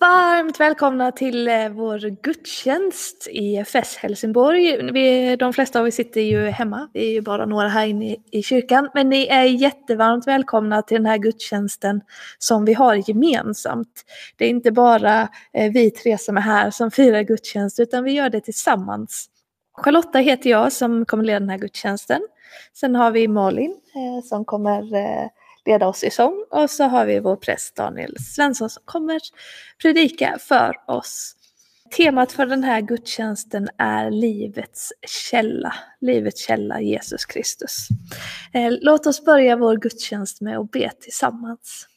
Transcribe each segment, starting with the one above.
Varmt välkomna till eh, vår gudstjänst i EFS Helsingborg. Vi, de flesta av er sitter ju hemma, vi är ju bara några här inne i kyrkan. Men ni är jättevarmt välkomna till den här gudstjänsten som vi har gemensamt. Det är inte bara eh, vi tre som är här som firar gudstjänst utan vi gör det tillsammans. Charlotta heter jag som kommer leda den här gudstjänsten. Sen har vi Malin eh, som kommer leda oss i sång. Och så har vi vår präst Daniel Svensson som kommer predika för oss. Temat för den här gudstjänsten är livets källa, livets källa Jesus Kristus. Eh, låt oss börja vår gudstjänst med att be tillsammans.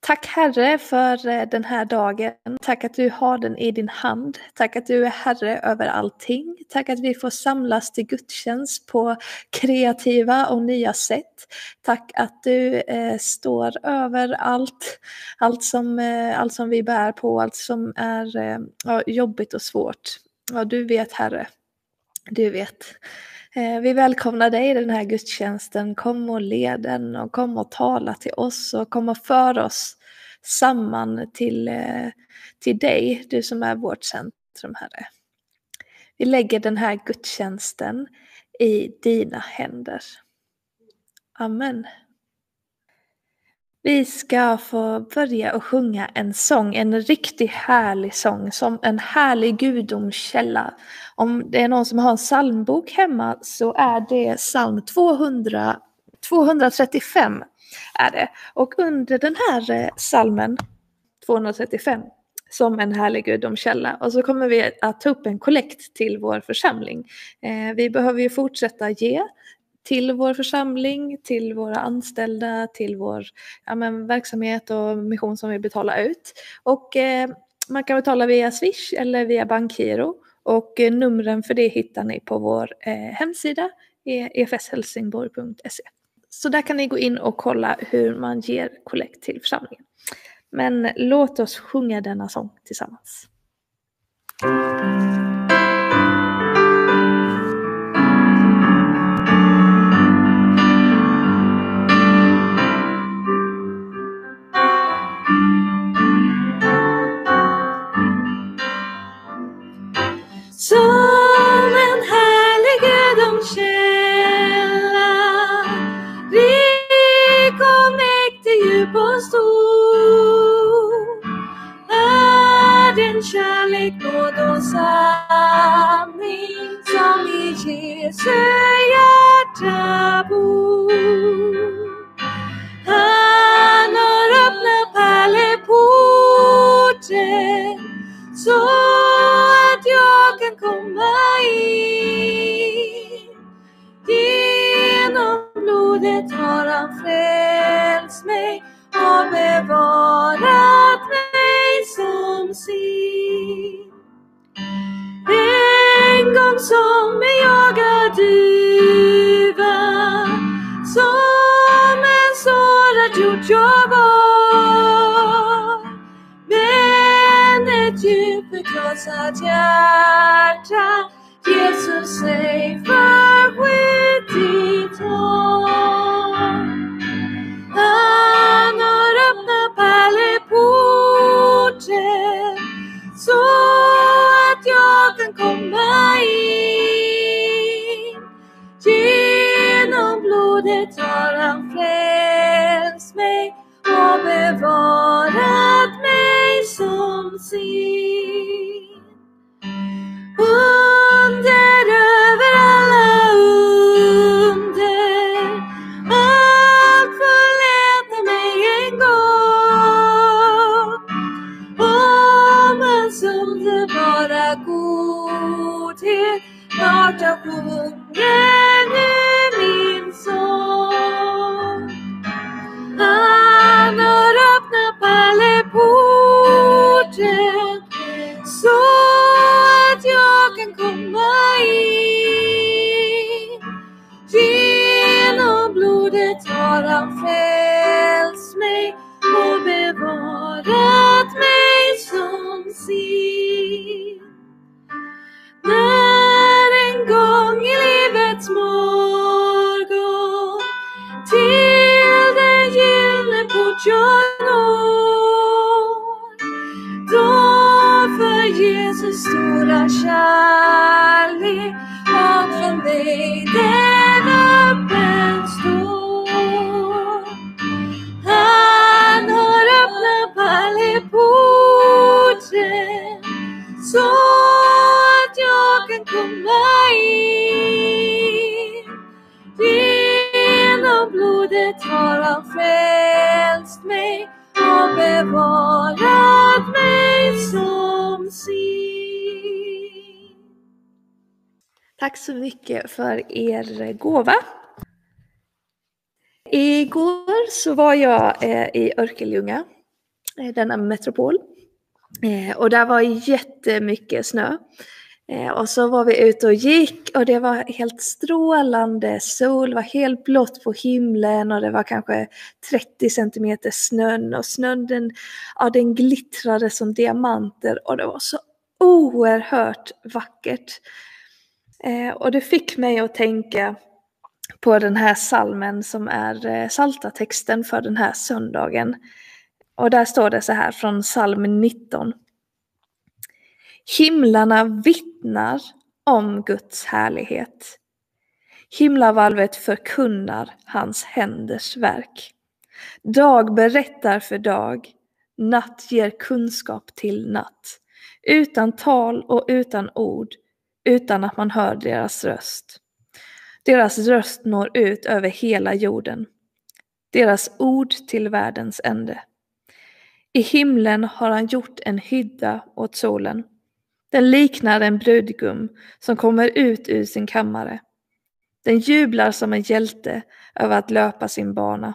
Tack Herre för eh, den här dagen. Tack att du har den i din hand. Tack att du är Herre över allting. Tack att vi får samlas till gudstjänst på kreativa och nya sätt. Tack att du eh, står över allt, allt som, eh, allt som vi bär på, allt som är eh, jobbigt och svårt. Ja, du vet Herre. Du vet. Eh, vi välkomnar dig i den här gudstjänsten. Kom och led den och kom och tala till oss och kom och för oss samman till, eh, till dig, du som är vårt centrum, Herre. Vi lägger den här gudstjänsten i dina händer. Amen. Vi ska få börja och sjunga en sång, en riktigt härlig sång, som en härlig gudomskälla. Om det är någon som har en psalmbok hemma så är det psalm 200, 235 är det. Och under den här eh, psalmen 235 som en härlig gudomskälla. Och så kommer vi att ta upp en kollekt till vår församling. Eh, vi behöver ju fortsätta ge till vår församling, till våra anställda, till vår ja, men, verksamhet och mission som vi betalar ut. Och eh, man kan betala via Swish eller via bankgiro och eh, numren för det hittar ni på vår eh, hemsida e efshelsingborg.se. Så där kan ni gå in och kolla hur man ger kollekt till församlingen. Men låt oss sjunga denna sång tillsammans. Mm. Tack så mycket för er gåva. Igår så var jag eh, i Örkelljunga, eh, denna metropol. Eh, och där var jättemycket snö. Och så var vi ute och gick och det var helt strålande sol, det var helt blått på himlen och det var kanske 30 centimeter snön och snön den, ja, den glittrade som diamanter och det var så oerhört vackert. Eh, och det fick mig att tänka på den här salmen som är eh, salta texten för den här söndagen. Och där står det så här från psalm 19. Himlarna vittnar om Guds härlighet. Himlavalvet förkunnar hans händers verk. Dag berättar för dag, natt ger kunskap till natt. Utan tal och utan ord, utan att man hör deras röst. Deras röst når ut över hela jorden. Deras ord till världens ände. I himlen har han gjort en hydda åt solen. Den liknar en brudgum som kommer ut ur sin kammare. Den jublar som en hjälte över att löpa sin bana.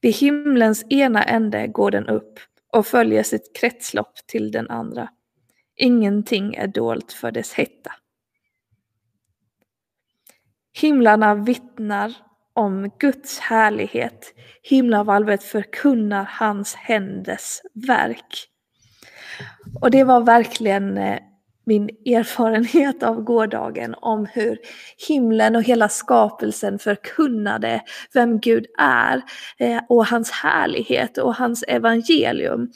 Vid himlens ena ände går den upp och följer sitt kretslopp till den andra. Ingenting är dolt för dess hetta. Himlarna vittnar om Guds härlighet. Himlavalvet förkunnar hans händers verk. Och det var verkligen eh, min erfarenhet av gårdagen om hur himlen och hela skapelsen förkunnade vem Gud är eh, och hans härlighet och hans evangelium.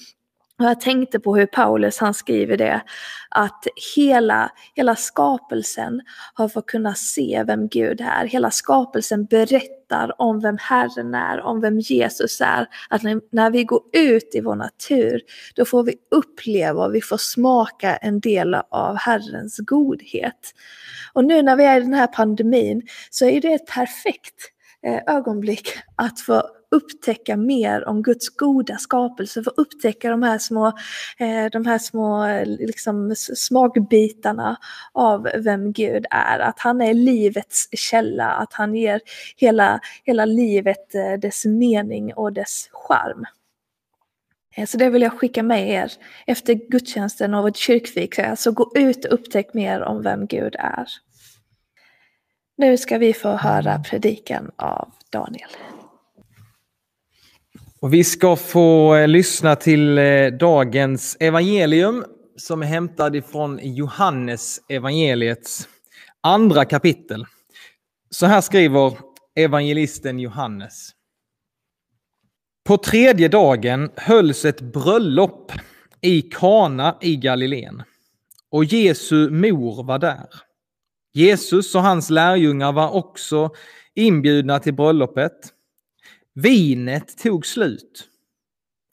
Och jag tänkte på hur Paulus han skriver det, att hela, hela skapelsen har fått kunna se vem Gud är. Hela skapelsen berättar om vem Herren är, om vem Jesus är. Att när, när vi går ut i vår natur, då får vi uppleva och vi får smaka en del av Herrens godhet. Och nu när vi är i den här pandemin så är det ett perfekt eh, ögonblick att få upptäcka mer om Guds goda skapelse, få upptäcka de här små, eh, de här små liksom, smakbitarna av vem Gud är. Att han är livets källa, att han ger hela, hela livet eh, dess mening och dess charm. Eh, så det vill jag skicka med er efter gudstjänsten och vårt kyrkvik. Så gå ut och upptäck mer om vem Gud är. Nu ska vi få höra predikan av Daniel. Och vi ska få eh, lyssna till eh, dagens evangelium som är hämtad ifrån Johannes evangeliets andra kapitel. Så här skriver evangelisten Johannes. På tredje dagen hölls ett bröllop i Kana i Galileen och Jesu mor var där. Jesus och hans lärjungar var också inbjudna till bröllopet. Vinet tog slut.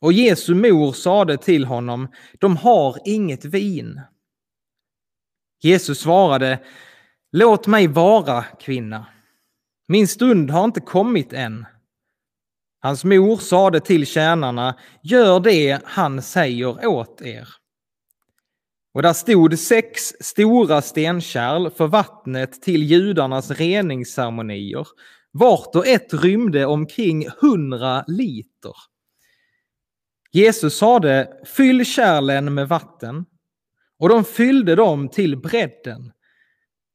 Och Jesu mor sade till honom, de har inget vin. Jesus svarade, låt mig vara kvinna. Min stund har inte kommit än. Hans mor sade till tjänarna, gör det han säger åt er. Och där stod sex stora stenkärl för vattnet till judarnas reningsceremonier vart och ett rymde omkring hundra liter. Jesus sade, fyll kärlen med vatten. Och de fyllde dem till bredden.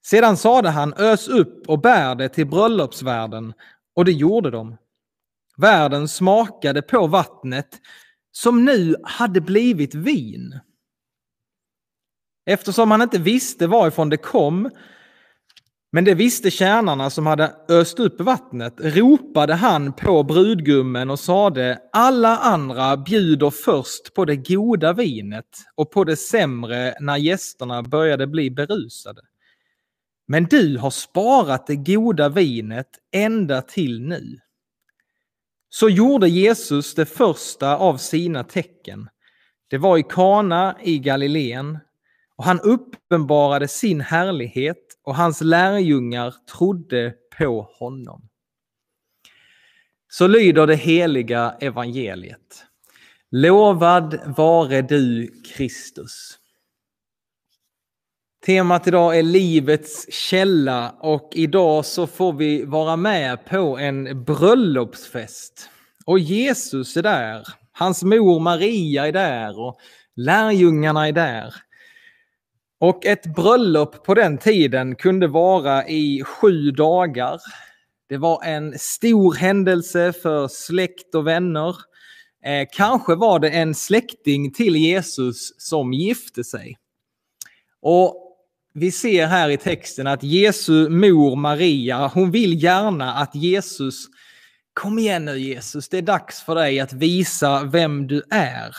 Sedan sade han, ös upp och bär det till bröllopsvärden. Och det gjorde de. Värden smakade på vattnet som nu hade blivit vin. Eftersom han inte visste varifrån det kom men det visste tjänarna som hade öst upp vattnet, ropade han på brudgummen och sade, alla andra bjuder först på det goda vinet och på det sämre när gästerna började bli berusade. Men du har sparat det goda vinet ända till nu. Så gjorde Jesus det första av sina tecken. Det var i Kana i Galileen och han uppenbarade sin härlighet och hans lärjungar trodde på honom. Så lyder det heliga evangeliet. Lovad vare du Kristus. Temat idag är livets källa och idag så får vi vara med på en bröllopsfest. Och Jesus är där, hans mor Maria är där och lärjungarna är där. Och ett bröllop på den tiden kunde vara i sju dagar. Det var en stor händelse för släkt och vänner. Eh, kanske var det en släkting till Jesus som gifte sig. Och vi ser här i texten att Jesu mor Maria, hon vill gärna att Jesus, kom igen nu Jesus, det är dags för dig att visa vem du är.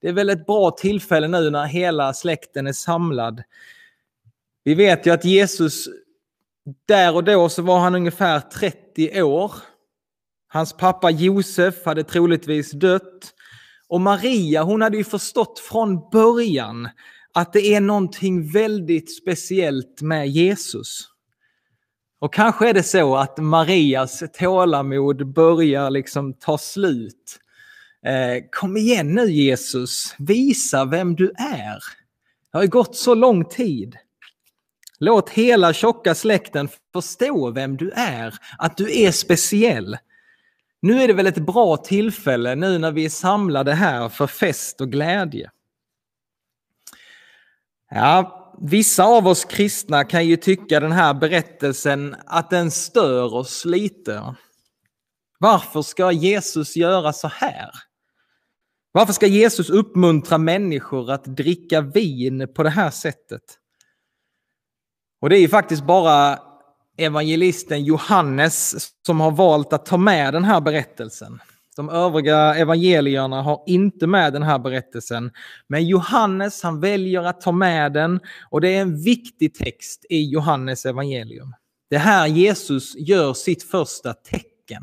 Det är väl ett bra tillfälle nu när hela släkten är samlad. Vi vet ju att Jesus, där och då så var han ungefär 30 år. Hans pappa Josef hade troligtvis dött. Och Maria, hon hade ju förstått från början att det är någonting väldigt speciellt med Jesus. Och kanske är det så att Marias tålamod börjar liksom ta slut. Eh, kom igen nu Jesus, visa vem du är. Det har ju gått så lång tid. Låt hela tjocka släkten förstå vem du är, att du är speciell. Nu är det väl ett bra tillfälle nu när vi är samlade här för fest och glädje. Ja, vissa av oss kristna kan ju tycka den här berättelsen att den stör oss lite. Varför ska Jesus göra så här? Varför ska Jesus uppmuntra människor att dricka vin på det här sättet? Och det är ju faktiskt bara evangelisten Johannes som har valt att ta med den här berättelsen. De övriga evangelierna har inte med den här berättelsen. Men Johannes han väljer att ta med den och det är en viktig text i Johannes evangelium. Det är här Jesus gör sitt första tecken.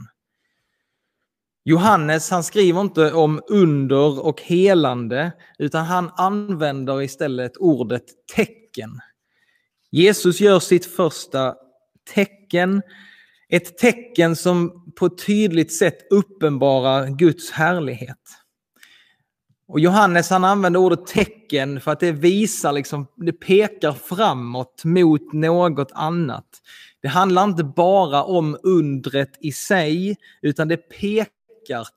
Johannes han skriver inte om under och helande utan han använder istället ordet tecken. Jesus gör sitt första tecken ett tecken som på ett tydligt sätt uppenbarar Guds härlighet. Och Johannes han använder ordet tecken för att det visar, liksom, det pekar framåt mot något annat. Det handlar inte bara om undret i sig, utan det pekar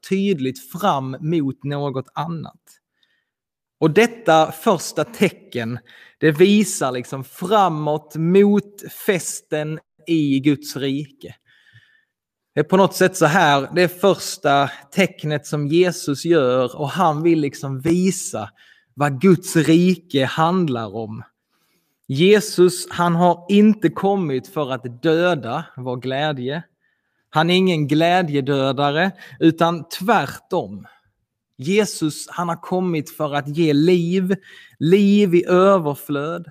tydligt fram mot något annat. Och detta första tecken, det visar liksom framåt mot festen i Guds rike. Det är på något sätt så här, det är första tecknet som Jesus gör och han vill liksom visa vad Guds rike handlar om. Jesus, han har inte kommit för att döda vår glädje. Han är ingen glädjedödare, utan tvärtom. Jesus, han har kommit för att ge liv, liv i överflöd.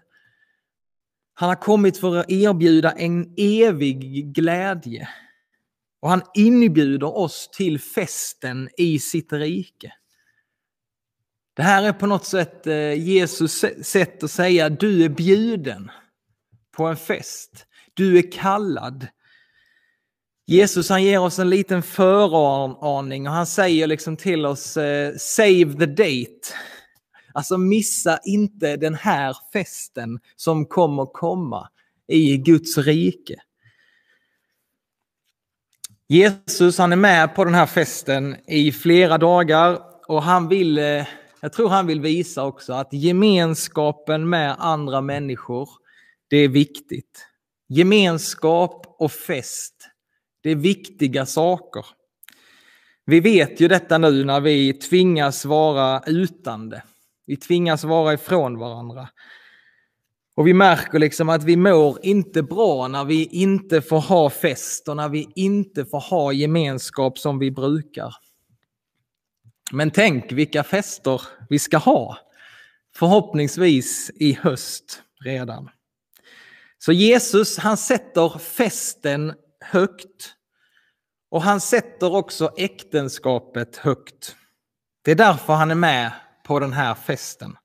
Han har kommit för att erbjuda en evig glädje. Och han inbjuder oss till festen i sitt rike. Det här är på något sätt eh, Jesus sätt att säga du är bjuden på en fest. Du är kallad. Jesus han ger oss en liten föraning och han säger liksom till oss eh, save the date. Alltså missa inte den här festen som kommer komma i Guds rike. Jesus han är med på den här festen i flera dagar och han vill, eh, jag tror han vill visa också att gemenskapen med andra människor, det är viktigt. Gemenskap och fest, det är viktiga saker. Vi vet ju detta nu när vi tvingas vara utan det. Vi tvingas vara ifrån varandra. Och vi märker liksom att vi mår inte bra när vi inte får ha fest och när vi inte får ha gemenskap som vi brukar. Men tänk vilka fester vi ska ha. Förhoppningsvis i höst redan. Så Jesus han sätter festen högt och han sätter också äktenskapet högt. Det är därför han är med på den här festen.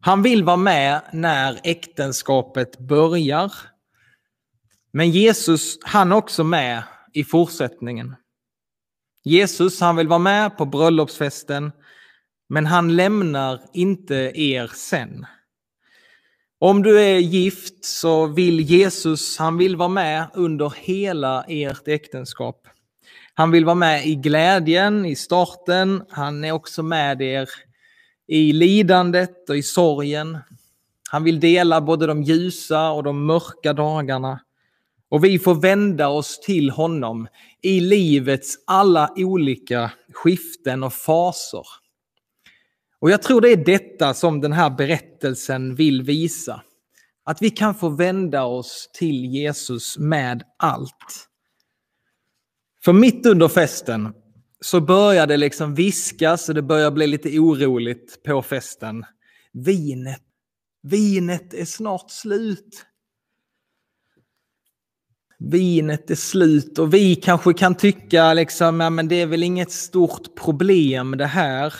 Han vill vara med när äktenskapet börjar. Men Jesus, han är också med i fortsättningen. Jesus, han vill vara med på bröllopsfesten, men han lämnar inte er sen. Om du är gift så vill Jesus, han vill vara med under hela ert äktenskap. Han vill vara med i glädjen, i starten. Han är också med er i lidandet och i sorgen. Han vill dela både de ljusa och de mörka dagarna. Och vi får vända oss till honom i livets alla olika skiften och faser. Och jag tror det är detta som den här berättelsen vill visa. Att vi kan få vända oss till Jesus med allt. För mitt under festen så börjar det liksom viskas och det börjar bli lite oroligt på festen. Vinet, vinet är snart slut. Vinet är slut och vi kanske kan tycka liksom, ja men det är väl inget stort problem det här.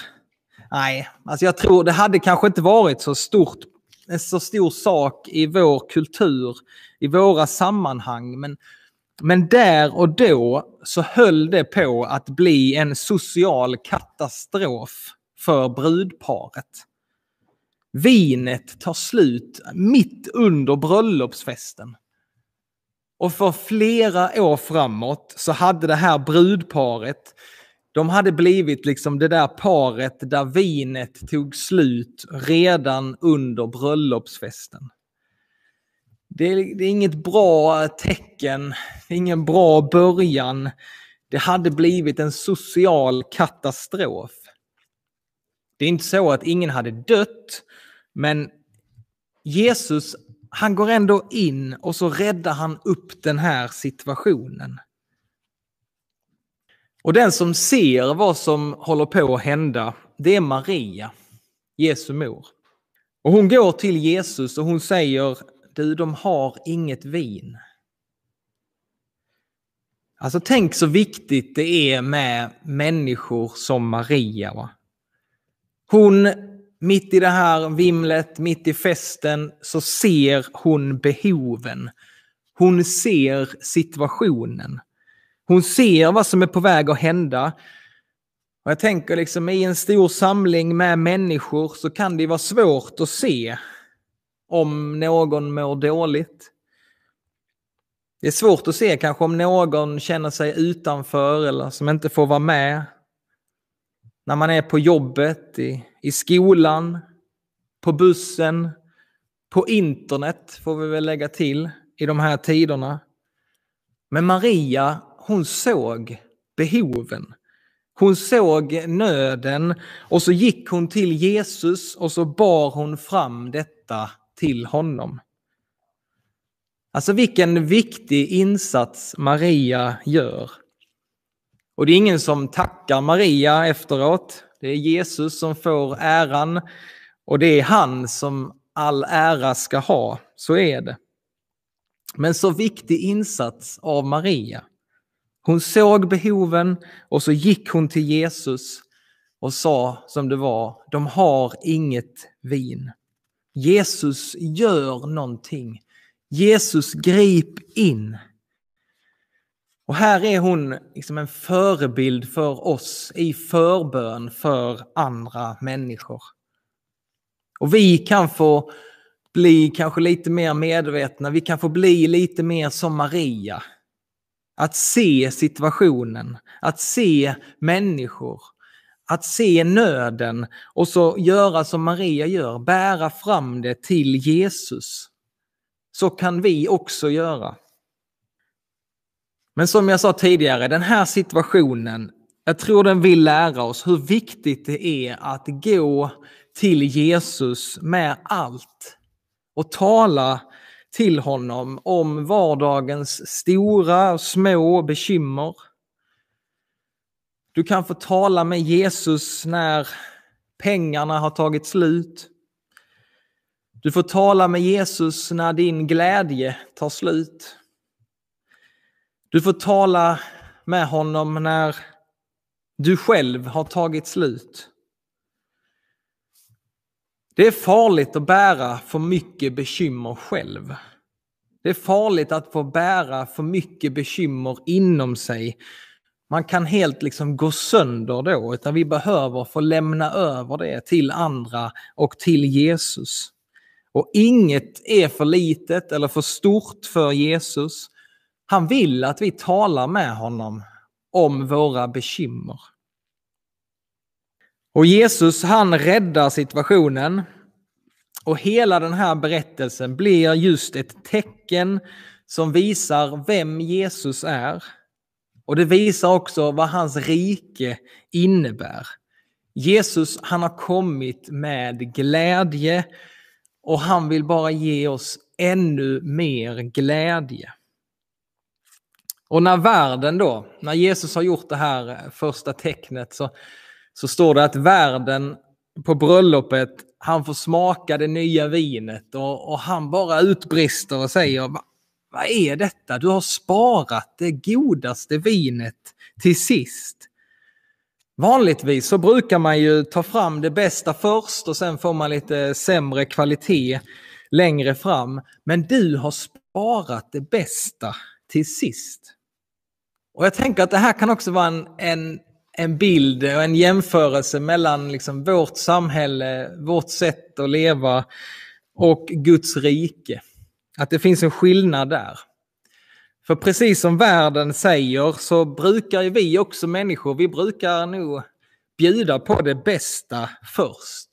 Nej, alltså jag tror det hade kanske inte varit så stort, en så stor sak i vår kultur, i våra sammanhang. Men, men där och då så höll det på att bli en social katastrof för brudparet. Vinet tar slut mitt under bröllopsfesten. Och för flera år framåt så hade det här brudparet de hade blivit liksom det där paret där vinet tog slut redan under bröllopsfesten. Det är, det är inget bra tecken, ingen bra början. Det hade blivit en social katastrof. Det är inte så att ingen hade dött, men Jesus, han går ändå in och så räddar han upp den här situationen. Och den som ser vad som håller på att hända, det är Maria, Jesu mor. Och hon går till Jesus och hon säger, du de har inget vin. Alltså tänk så viktigt det är med människor som Maria. Va? Hon, mitt i det här vimlet, mitt i festen, så ser hon behoven. Hon ser situationen. Hon ser vad som är på väg att hända. Och jag tänker liksom i en stor samling med människor så kan det vara svårt att se om någon mår dåligt. Det är svårt att se kanske om någon känner sig utanför eller som inte får vara med. När man är på jobbet, i, i skolan, på bussen, på internet får vi väl lägga till i de här tiderna. Men Maria hon såg behoven. Hon såg nöden och så gick hon till Jesus och så bar hon fram detta till honom. Alltså vilken viktig insats Maria gör. Och det är ingen som tackar Maria efteråt. Det är Jesus som får äran och det är han som all ära ska ha. Så är det. Men så viktig insats av Maria. Hon såg behoven och så gick hon till Jesus och sa som det var, de har inget vin. Jesus gör någonting. Jesus grip in. Och här är hon liksom en förebild för oss i förbön för andra människor. Och vi kan få bli kanske lite mer medvetna, vi kan få bli lite mer som Maria. Att se situationen, att se människor, att se nöden och så göra som Maria gör, bära fram det till Jesus. Så kan vi också göra. Men som jag sa tidigare, den här situationen, jag tror den vill lära oss hur viktigt det är att gå till Jesus med allt. och tala till honom om vardagens stora och små bekymmer. Du kan få tala med Jesus när pengarna har tagit slut. Du får tala med Jesus när din glädje tar slut. Du får tala med honom när du själv har tagit slut. Det är farligt att bära för mycket bekymmer själv. Det är farligt att få bära för mycket bekymmer inom sig. Man kan helt liksom gå sönder då, utan vi behöver få lämna över det till andra och till Jesus. Och inget är för litet eller för stort för Jesus. Han vill att vi talar med honom om våra bekymmer. Och Jesus han räddar situationen. Och hela den här berättelsen blir just ett tecken som visar vem Jesus är. Och det visar också vad hans rike innebär. Jesus han har kommit med glädje och han vill bara ge oss ännu mer glädje. Och när världen då, när Jesus har gjort det här första tecknet så, så står det att värden på bröllopet, han får smaka det nya vinet och, och han bara utbrister och säger vad är detta? Du har sparat det godaste vinet till sist. Vanligtvis så brukar man ju ta fram det bästa först och sen får man lite sämre kvalitet längre fram. Men du har sparat det bästa till sist. Och jag tänker att det här kan också vara en, en, en bild och en jämförelse mellan liksom vårt samhälle, vårt sätt att leva och Guds rike. Att det finns en skillnad där. För precis som världen säger så brukar ju vi också människor, vi brukar nog bjuda på det bästa först.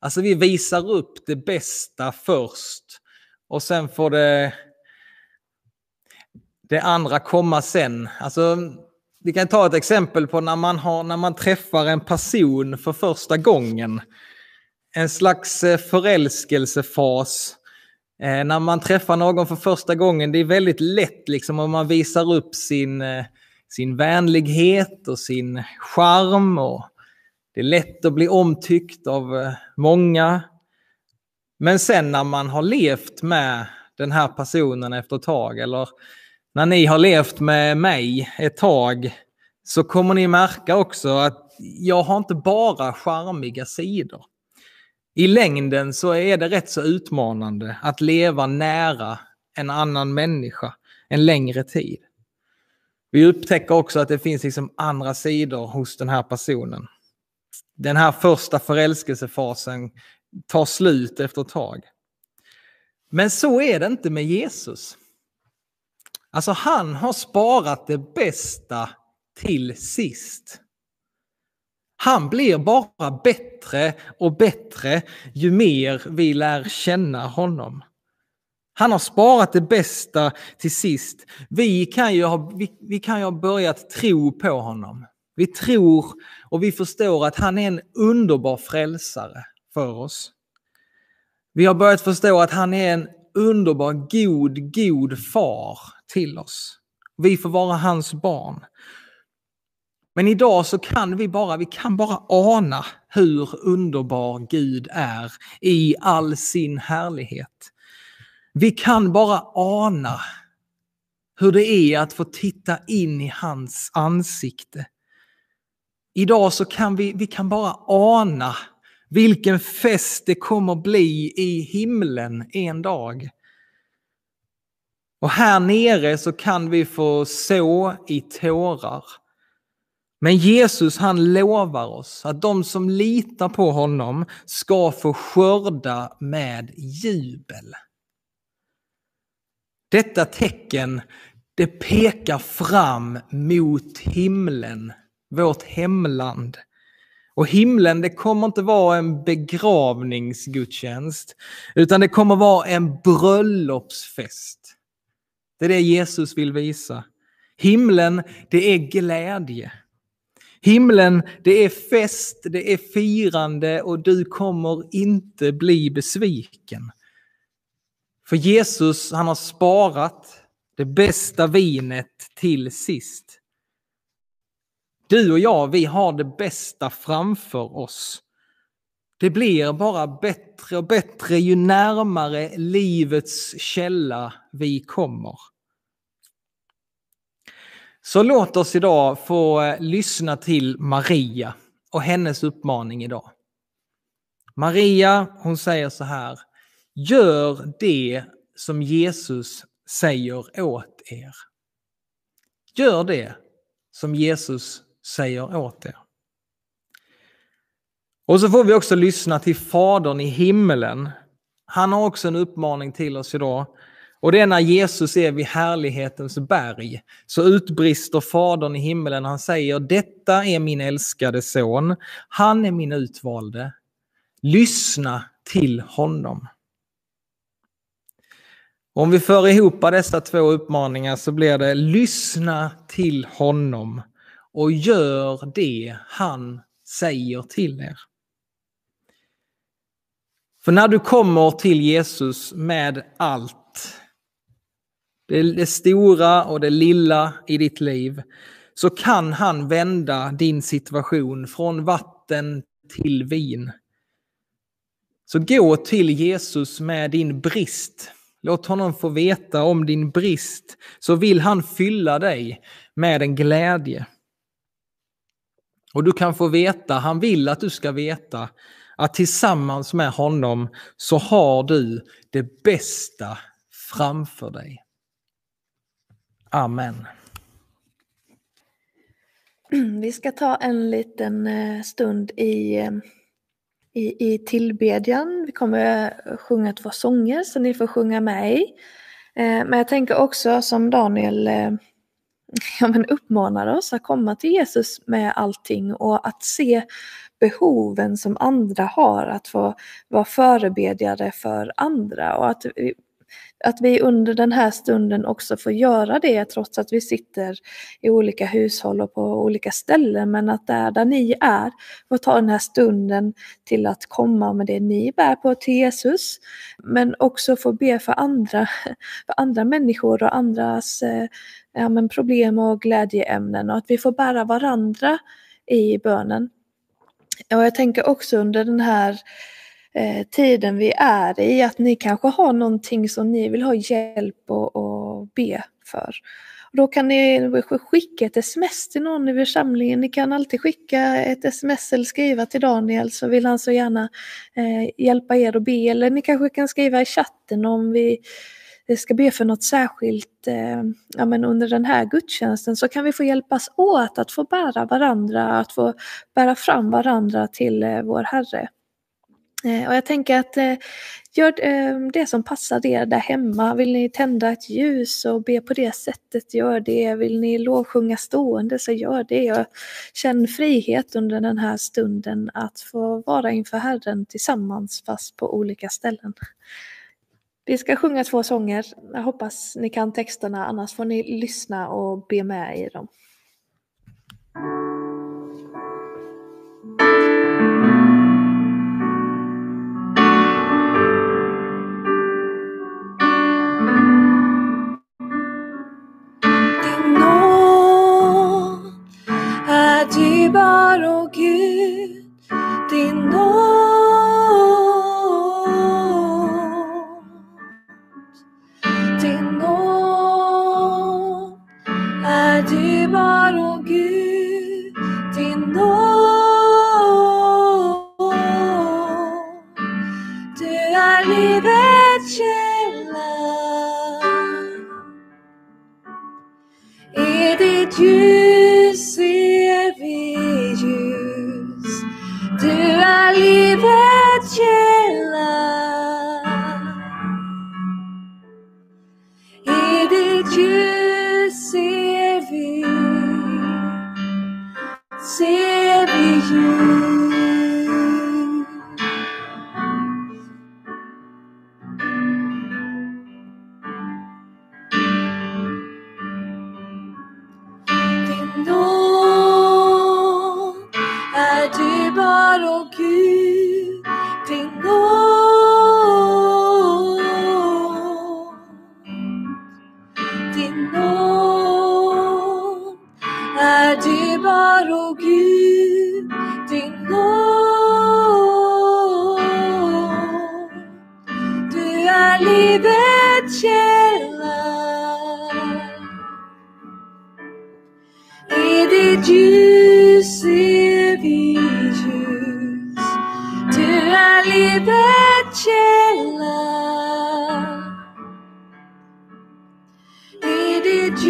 Alltså vi visar upp det bästa först och sen får det, det andra komma sen. Alltså, vi kan ta ett exempel på när man, har, när man träffar en person för första gången. En slags eh, förälskelsefas Eh, när man träffar någon för första gången, det är väldigt lätt liksom om man visar upp sin, eh, sin vänlighet och sin charm. Och det är lätt att bli omtyckt av eh, många. Men sen när man har levt med den här personen efter ett tag, eller när ni har levt med mig ett tag, så kommer ni märka också att jag har inte bara charmiga sidor. I längden så är det rätt så utmanande att leva nära en annan människa en längre tid. Vi upptäcker också att det finns liksom andra sidor hos den här personen. Den här första förälskelsefasen tar slut efter ett tag. Men så är det inte med Jesus. Alltså han har sparat det bästa till sist. Han blir bara bättre och bättre ju mer vi lär känna honom. Han har sparat det bästa till sist. Vi kan ju ha, vi, vi kan ju ha börjat tro på honom. Vi tror och vi förstår att han är en underbar frälsare för oss. Vi har börjat förstå att han är en underbar, god, god far till oss. Vi får vara hans barn. Men idag så kan vi bara, vi kan bara ana hur underbar Gud är i all sin härlighet. Vi kan bara ana hur det är att få titta in i hans ansikte. Idag så kan vi, vi kan bara ana vilken fest det kommer bli i himlen en dag. Och här nere så kan vi få så i tårar. Men Jesus han lovar oss att de som litar på honom ska få skörda med jubel. Detta tecken det pekar fram mot himlen, vårt hemland. Och himlen det kommer inte vara en begravningsgudstjänst utan det kommer vara en bröllopsfest. Det är det Jesus vill visa. Himlen det är glädje. Himlen, det är fest, det är firande och du kommer inte bli besviken. För Jesus, han har sparat det bästa vinet till sist. Du och jag, vi har det bästa framför oss. Det blir bara bättre och bättre ju närmare livets källa vi kommer. Så låt oss idag få eh, lyssna till Maria och hennes uppmaning idag. Maria, hon säger så här. Gör det som Jesus säger åt er. Gör det som Jesus säger åt er. Och så får vi också lyssna till Fadern i himmelen. Han har också en uppmaning till oss idag. Och det är när Jesus är vid härlighetens berg så utbrister Fadern i himmelen. Han säger detta är min älskade son. Han är min utvalde. Lyssna till honom. Om vi för ihop dessa två uppmaningar så blir det lyssna till honom och gör det han säger till er. För när du kommer till Jesus med allt, det, det stora och det lilla i ditt liv, så kan han vända din situation från vatten till vin. Så gå till Jesus med din brist. Låt honom få veta om din brist, så vill han fylla dig med en glädje. Och du kan få veta, han vill att du ska veta, att tillsammans med honom så har du det bästa framför dig. Amen. Vi ska ta en liten eh, stund i, eh, i, i tillbedjan. Vi kommer sjunga två sånger så ni får sjunga med i. Eh, men jag tänker också som Daniel ja, men uppmanar oss att komma till Jesus med allting och att se behoven som andra har, att få vara förebedjare för andra. Och att att vi under den här stunden också får göra det trots att vi sitter i olika hushåll och på olika ställen. Men att där, där ni är får ta den här stunden till att komma med det ni bär på till Jesus. Men också få be för andra, för andra människor och andras eh, ja, men problem och glädjeämnen. Och att vi får bära varandra i bönen. Och jag tänker också under den här eh, tiden vi är i att ni kanske har någonting som ni vill ha hjälp och be för. Och då kan ni skicka ett sms till någon i församlingen. Ni kan alltid skicka ett sms eller skriva till Daniel så vill han så gärna eh, hjälpa er att be. Eller ni kanske kan skriva i chatten om vi ska be för något särskilt eh, ja, men under den här gudstjänsten så kan vi få hjälpas åt att få bära varandra, att få bära fram varandra till eh, vår Herre. Eh, och jag tänker att eh, gör eh, det som passar er där hemma. Vill ni tända ett ljus och be på det sättet, gör det. Vill ni lovsjunga stående så gör det. Och känn frihet under den här stunden att få vara inför Herren tillsammans fast på olika ställen. Vi ska sjunga två sånger. Jag hoppas ni kan texterna, annars får ni lyssna och be med i dem. Underbar, och Gud, din nåd. Livets källa. I ditt ljus ser vi ljus. Du är livets källa. I ditt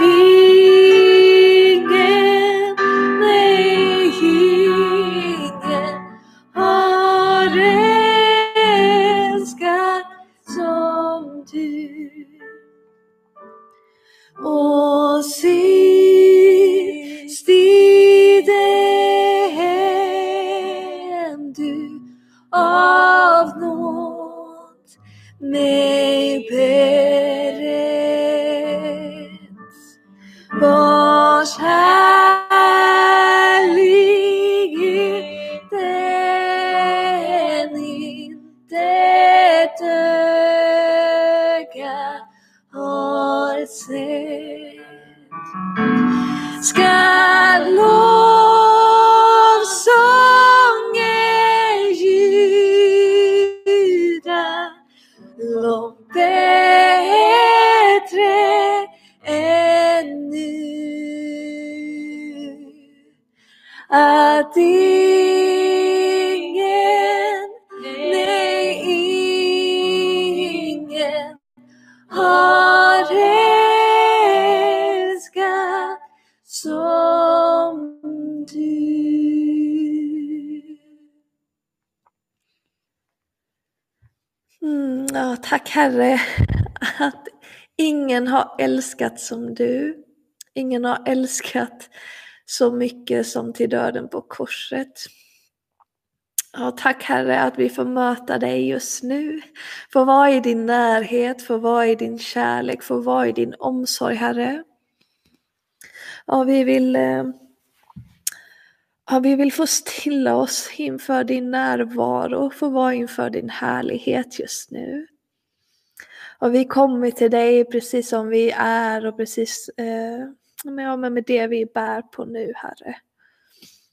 Och Mm, ja, tack Herre att ingen har älskat som du. Ingen har älskat så mycket som till döden på korset. Ja, tack Herre att vi får möta dig just nu. Få vara i din närhet, få vara i din kärlek, få vara i din omsorg Herre. Ja, vi vill, eh, ja, vi vill få stilla oss inför din närvaro, få vara inför din härlighet just nu. Och vi kommer till dig precis som vi är och precis eh, med, ja, med det vi bär på nu Herre.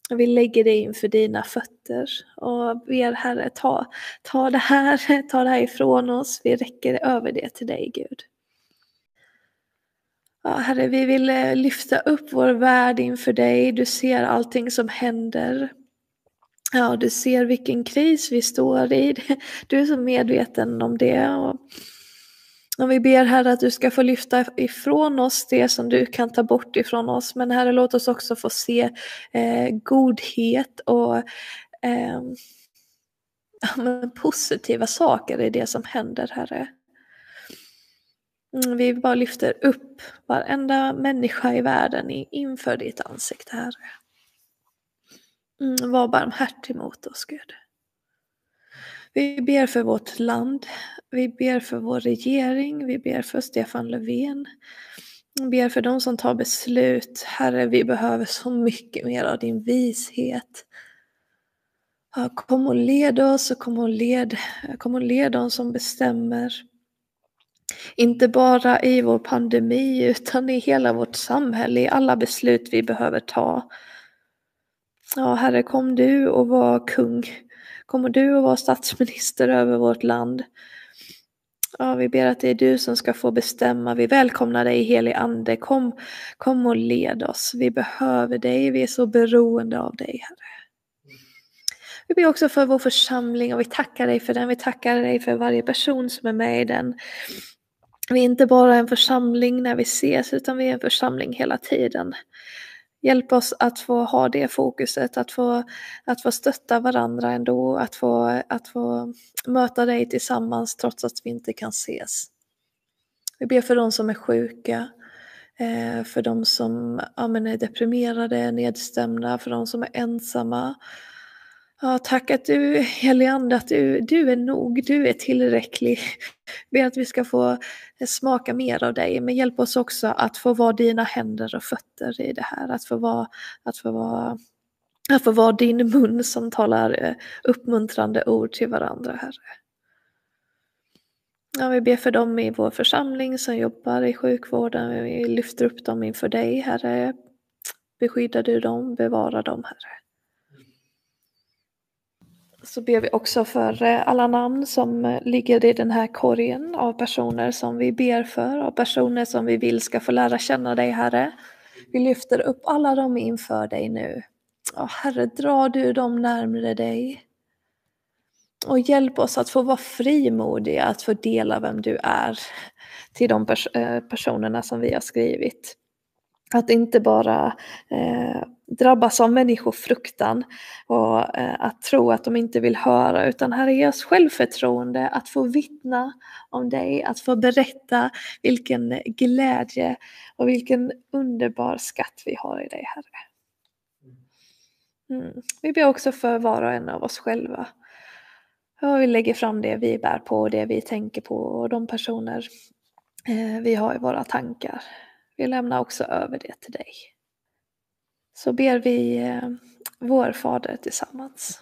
Och vi lägger det inför dina fötter och ber Herre ta, ta, det här, ta det här ifrån oss. Vi räcker över det till dig Gud. Ja, herre, vi vill eh, lyfta upp vår värld inför dig. Du ser allting som händer. Ja, du ser vilken kris vi står i. Du är så medveten om det. Och och vi ber Herre att du ska få lyfta ifrån oss det som du kan ta bort ifrån oss. Men Herre låt oss också få se eh, godhet och eh, positiva saker i det som händer Herre. Mm, vi bara lyfter upp varenda människa i världen inför ditt ansikte Herre. Mm, var barmhärtig mot oss Gud. Vi ber för vårt land. Vi ber för vår regering. Vi ber för Stefan Löfven. Vi ber för de som tar beslut. Herre, vi behöver så mycket mer av din vishet. Kom och led oss och kom och led, kom och led dem som bestämmer. Inte bara i vår pandemi utan i hela vårt samhälle, i alla beslut vi behöver ta. Ja, Herre, kom du och var kung Kommer du att vara statsminister över vårt land? Ja, vi ber att det är du som ska få bestämma. Vi välkomnar dig helig ande. Kom, kom och led oss. Vi behöver dig. Vi är så beroende av dig, Herre. Vi ber också för vår församling och vi tackar dig för den. Vi tackar dig för varje person som är med i den. Vi är inte bara en församling när vi ses utan vi är en församling hela tiden. Hjälp oss att få ha det fokuset, att få, att få stötta varandra ändå, att få, att få möta dig tillsammans trots att vi inte kan ses. Vi ber för de som är sjuka, eh, för de som ja, men är deprimerade, nedstämda, för de som är ensamma. Ja, tack att du, helige Ande, att du, du är nog, du är tillräcklig. Ber att vi ska få eh, smaka mer av dig, men hjälp oss också att få vara dina händer och fötter i det här, att få vara, att få vara, att få vara din mun som talar eh, uppmuntrande ord till varandra, Herre. Ja, vi ber för dem i vår församling som jobbar i sjukvården, vi lyfter upp dem inför dig, Herre. Beskyddar du dem, bevara dem, Herre så ber vi också för eh, alla namn som eh, ligger i den här korgen av personer som vi ber för, av personer som vi vill ska få lära känna dig Herre. Vi lyfter upp alla dem inför dig nu. Och Herre, dra du dem närmre dig. Och hjälp oss att få vara frimodiga, att få dela vem du är till de pers eh, personerna som vi har skrivit. Att inte bara eh, drabbas av människofruktan och eh, att tro att de inte vill höra utan Herre ge oss självförtroende att få vittna om dig, att få berätta vilken glädje och vilken underbar skatt vi har i dig Herre. Mm. Vi ber också för var och en av oss själva. Och vi lägger fram det vi bär på och det vi tänker på och de personer eh, vi har i våra tankar. Vi lämnar också över det till dig. Så ber vi eh, vår Fader tillsammans.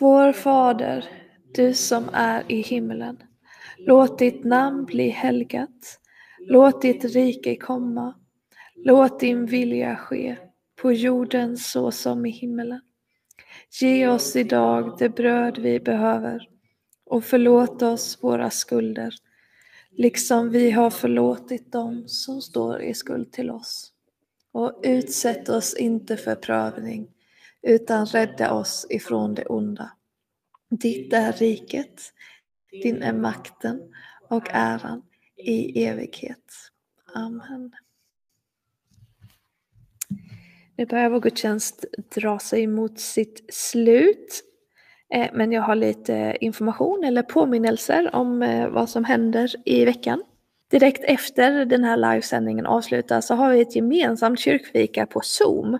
Vår Fader, du som är i himlen. Låt ditt namn bli helgat. Låt ditt rike komma. Låt din vilja ske på jorden så som i himmelen. Ge oss idag det bröd vi behöver och förlåt oss våra skulder liksom vi har förlåtit dem som står i skuld till oss. Och utsätt oss inte för prövning, utan rädda oss ifrån det onda. Ditt är riket, din är makten och äran i evighet. Amen. Nu börjar vår gudstjänst dra sig mot sitt slut. Eh, men jag har lite information eller påminnelser om eh, vad som händer i veckan. Direkt efter den här livesändningen avslutas så har vi ett gemensamt kyrkfika på Zoom.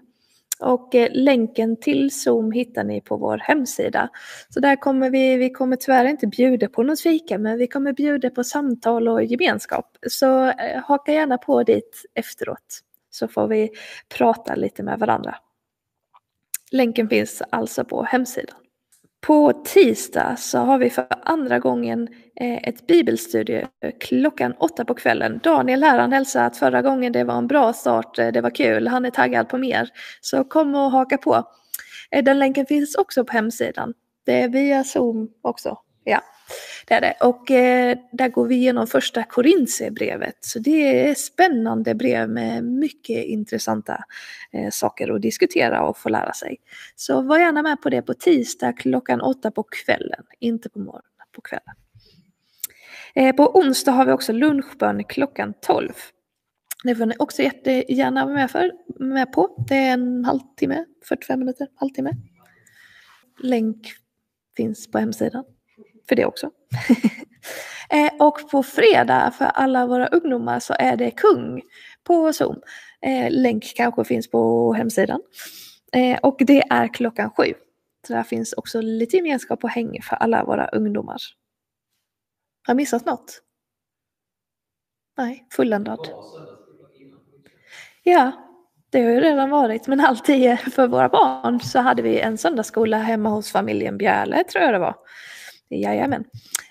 Och eh, länken till Zoom hittar ni på vår hemsida. Så där kommer vi, vi kommer tyvärr inte bjuda på något fika men vi kommer bjuda på samtal och gemenskap. Så haka gärna på dit efteråt så får vi prata lite med varandra. Länken finns alltså på hemsidan. På tisdag så har vi för andra gången eh, ett bibelstudie klockan åtta på kvällen. Daniel här han hälsar att förra gången det var en bra start, eh, det var kul, han är taggad på mer. Så kom och haka på. Eh, den länken finns också på hemsidan. Det är via Zoom också. Ja det är det. Och eh, där går vi igenom första Korintierbrevet. Så det är spännande brev med mycket intressanta eh, saker att diskutera och få lära sig. Så var gärna med på det på tisdag klockan åtta på kvällen, inte på morgonen, på kvällen. Eh, på onsdag har vi också lunchbön klockan 12. Det får ni också jättegärna vara med, för, med på. Det är en halvtimme, 45 minuter, halvtimme. Länk finns på hemsidan för det också. Eh, och på fredag för alla våra ungdomar så är det kung på Zoom. Eh, länk kanske finns på hemsidan. Och det är klockan sju. Så där finns också lite gemenskap och häng för alla våra ungdomar. Har jag missat något? Nej, fulländad. Ja, det har ju redan varit, men alltid för våra barn så hade vi en söndagsskola hemma hos familjen Bjärle, tror jag det var. Jajamän.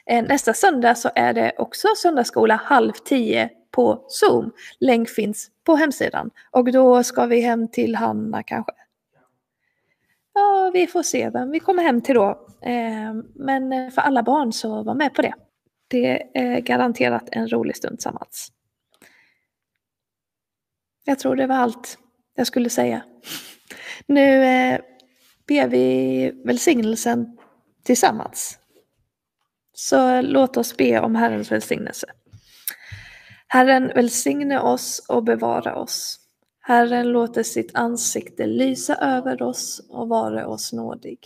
Eh, nästa söndag så är det också söndagsskola halv tio på Zoom. Länk finns på hemsidan. Och då ska vi hem till Hanna kanske. Ja, vi får se vem vi kommer hem till då. Eh, men för alla barn så var med på det. Det är garanterat en rolig stund tillsammans. Jag tror det var allt jag skulle säga. Nu eh, ber vi välsignelsen tillsammans. Så låt oss be om Herrens välsignelse. Herren välsigne oss och bevara oss. Herren låter sitt ansikte lysa över oss och vara oss nådig.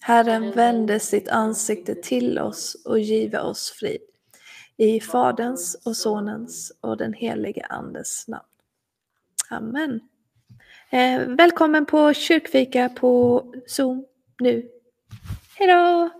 Herren vände sitt ansikte till oss och give oss frid. I Faderns och Sonens och den helige Andes namn. Amen. Eh, välkommen på kyrkfika på Zoom nu. Hejdå!